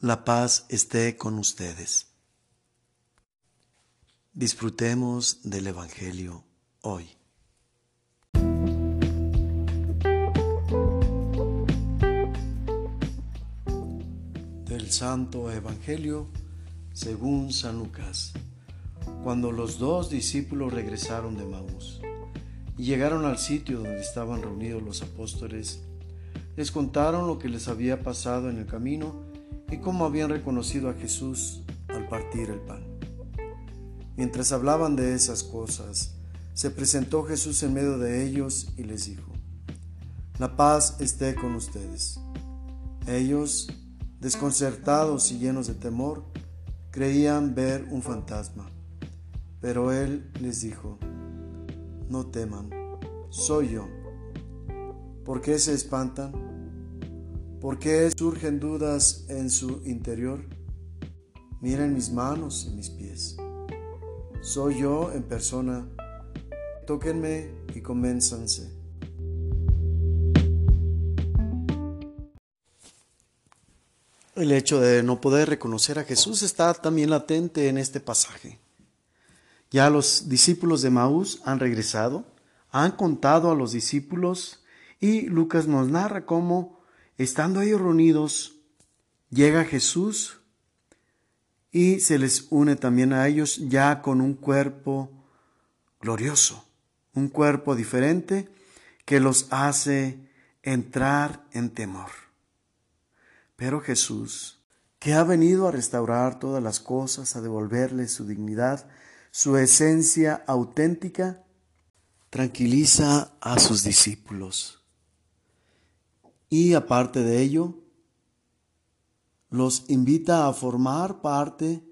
La paz esté con ustedes. Disfrutemos del Evangelio hoy. Del Santo Evangelio según San Lucas. Cuando los dos discípulos regresaron de Maús y llegaron al sitio donde estaban reunidos los apóstoles, les contaron lo que les había pasado en el camino y cómo habían reconocido a Jesús al partir el pan. Mientras hablaban de esas cosas, se presentó Jesús en medio de ellos y les dijo, La paz esté con ustedes. Ellos, desconcertados y llenos de temor, creían ver un fantasma. Pero él les dijo, No teman, soy yo. ¿Por qué se espantan? ¿Por qué surgen dudas en su interior? Miren mis manos y mis pies. Soy yo en persona. Tóquenme y convénzanse. El hecho de no poder reconocer a Jesús está también latente en este pasaje. Ya los discípulos de Maús han regresado, han contado a los discípulos y Lucas nos narra cómo Estando ellos reunidos, llega Jesús y se les une también a ellos ya con un cuerpo glorioso, un cuerpo diferente que los hace entrar en temor. Pero Jesús, que ha venido a restaurar todas las cosas, a devolverles su dignidad, su esencia auténtica, tranquiliza a sus discípulos y aparte de ello, los invita a formar parte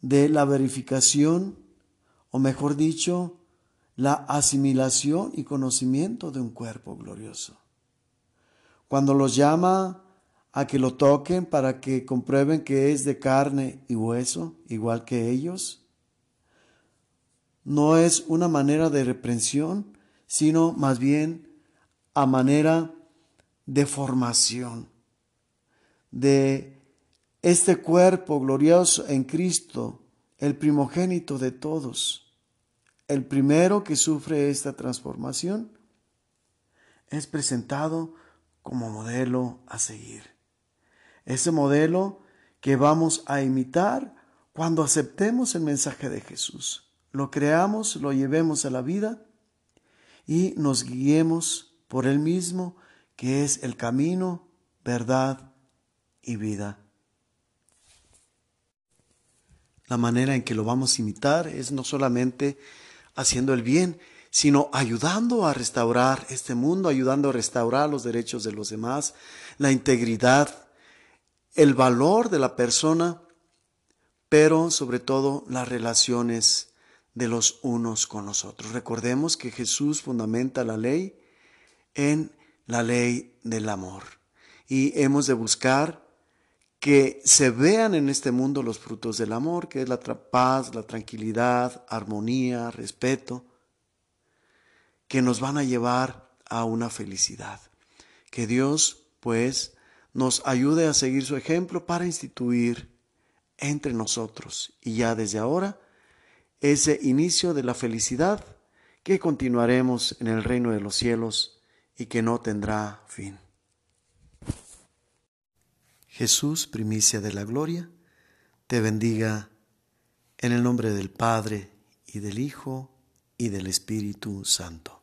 de la verificación, o mejor dicho, la asimilación y conocimiento de un cuerpo glorioso. Cuando los llama a que lo toquen para que comprueben que es de carne y hueso, igual que ellos, no es una manera de reprensión, sino más bien a manera de formación, de este cuerpo glorioso en Cristo, el primogénito de todos, el primero que sufre esta transformación, es presentado como modelo a seguir. Ese modelo que vamos a imitar cuando aceptemos el mensaje de Jesús, lo creamos, lo llevemos a la vida y nos guiemos por Él mismo que es el camino, verdad y vida. La manera en que lo vamos a imitar es no solamente haciendo el bien, sino ayudando a restaurar este mundo, ayudando a restaurar los derechos de los demás, la integridad, el valor de la persona, pero sobre todo las relaciones de los unos con los otros. Recordemos que Jesús fundamenta la ley en la ley del amor. Y hemos de buscar que se vean en este mundo los frutos del amor, que es la paz, la tranquilidad, armonía, respeto, que nos van a llevar a una felicidad. Que Dios, pues, nos ayude a seguir su ejemplo para instituir entre nosotros y ya desde ahora ese inicio de la felicidad que continuaremos en el reino de los cielos y que no tendrá fin. Jesús, primicia de la gloria, te bendiga en el nombre del Padre y del Hijo y del Espíritu Santo.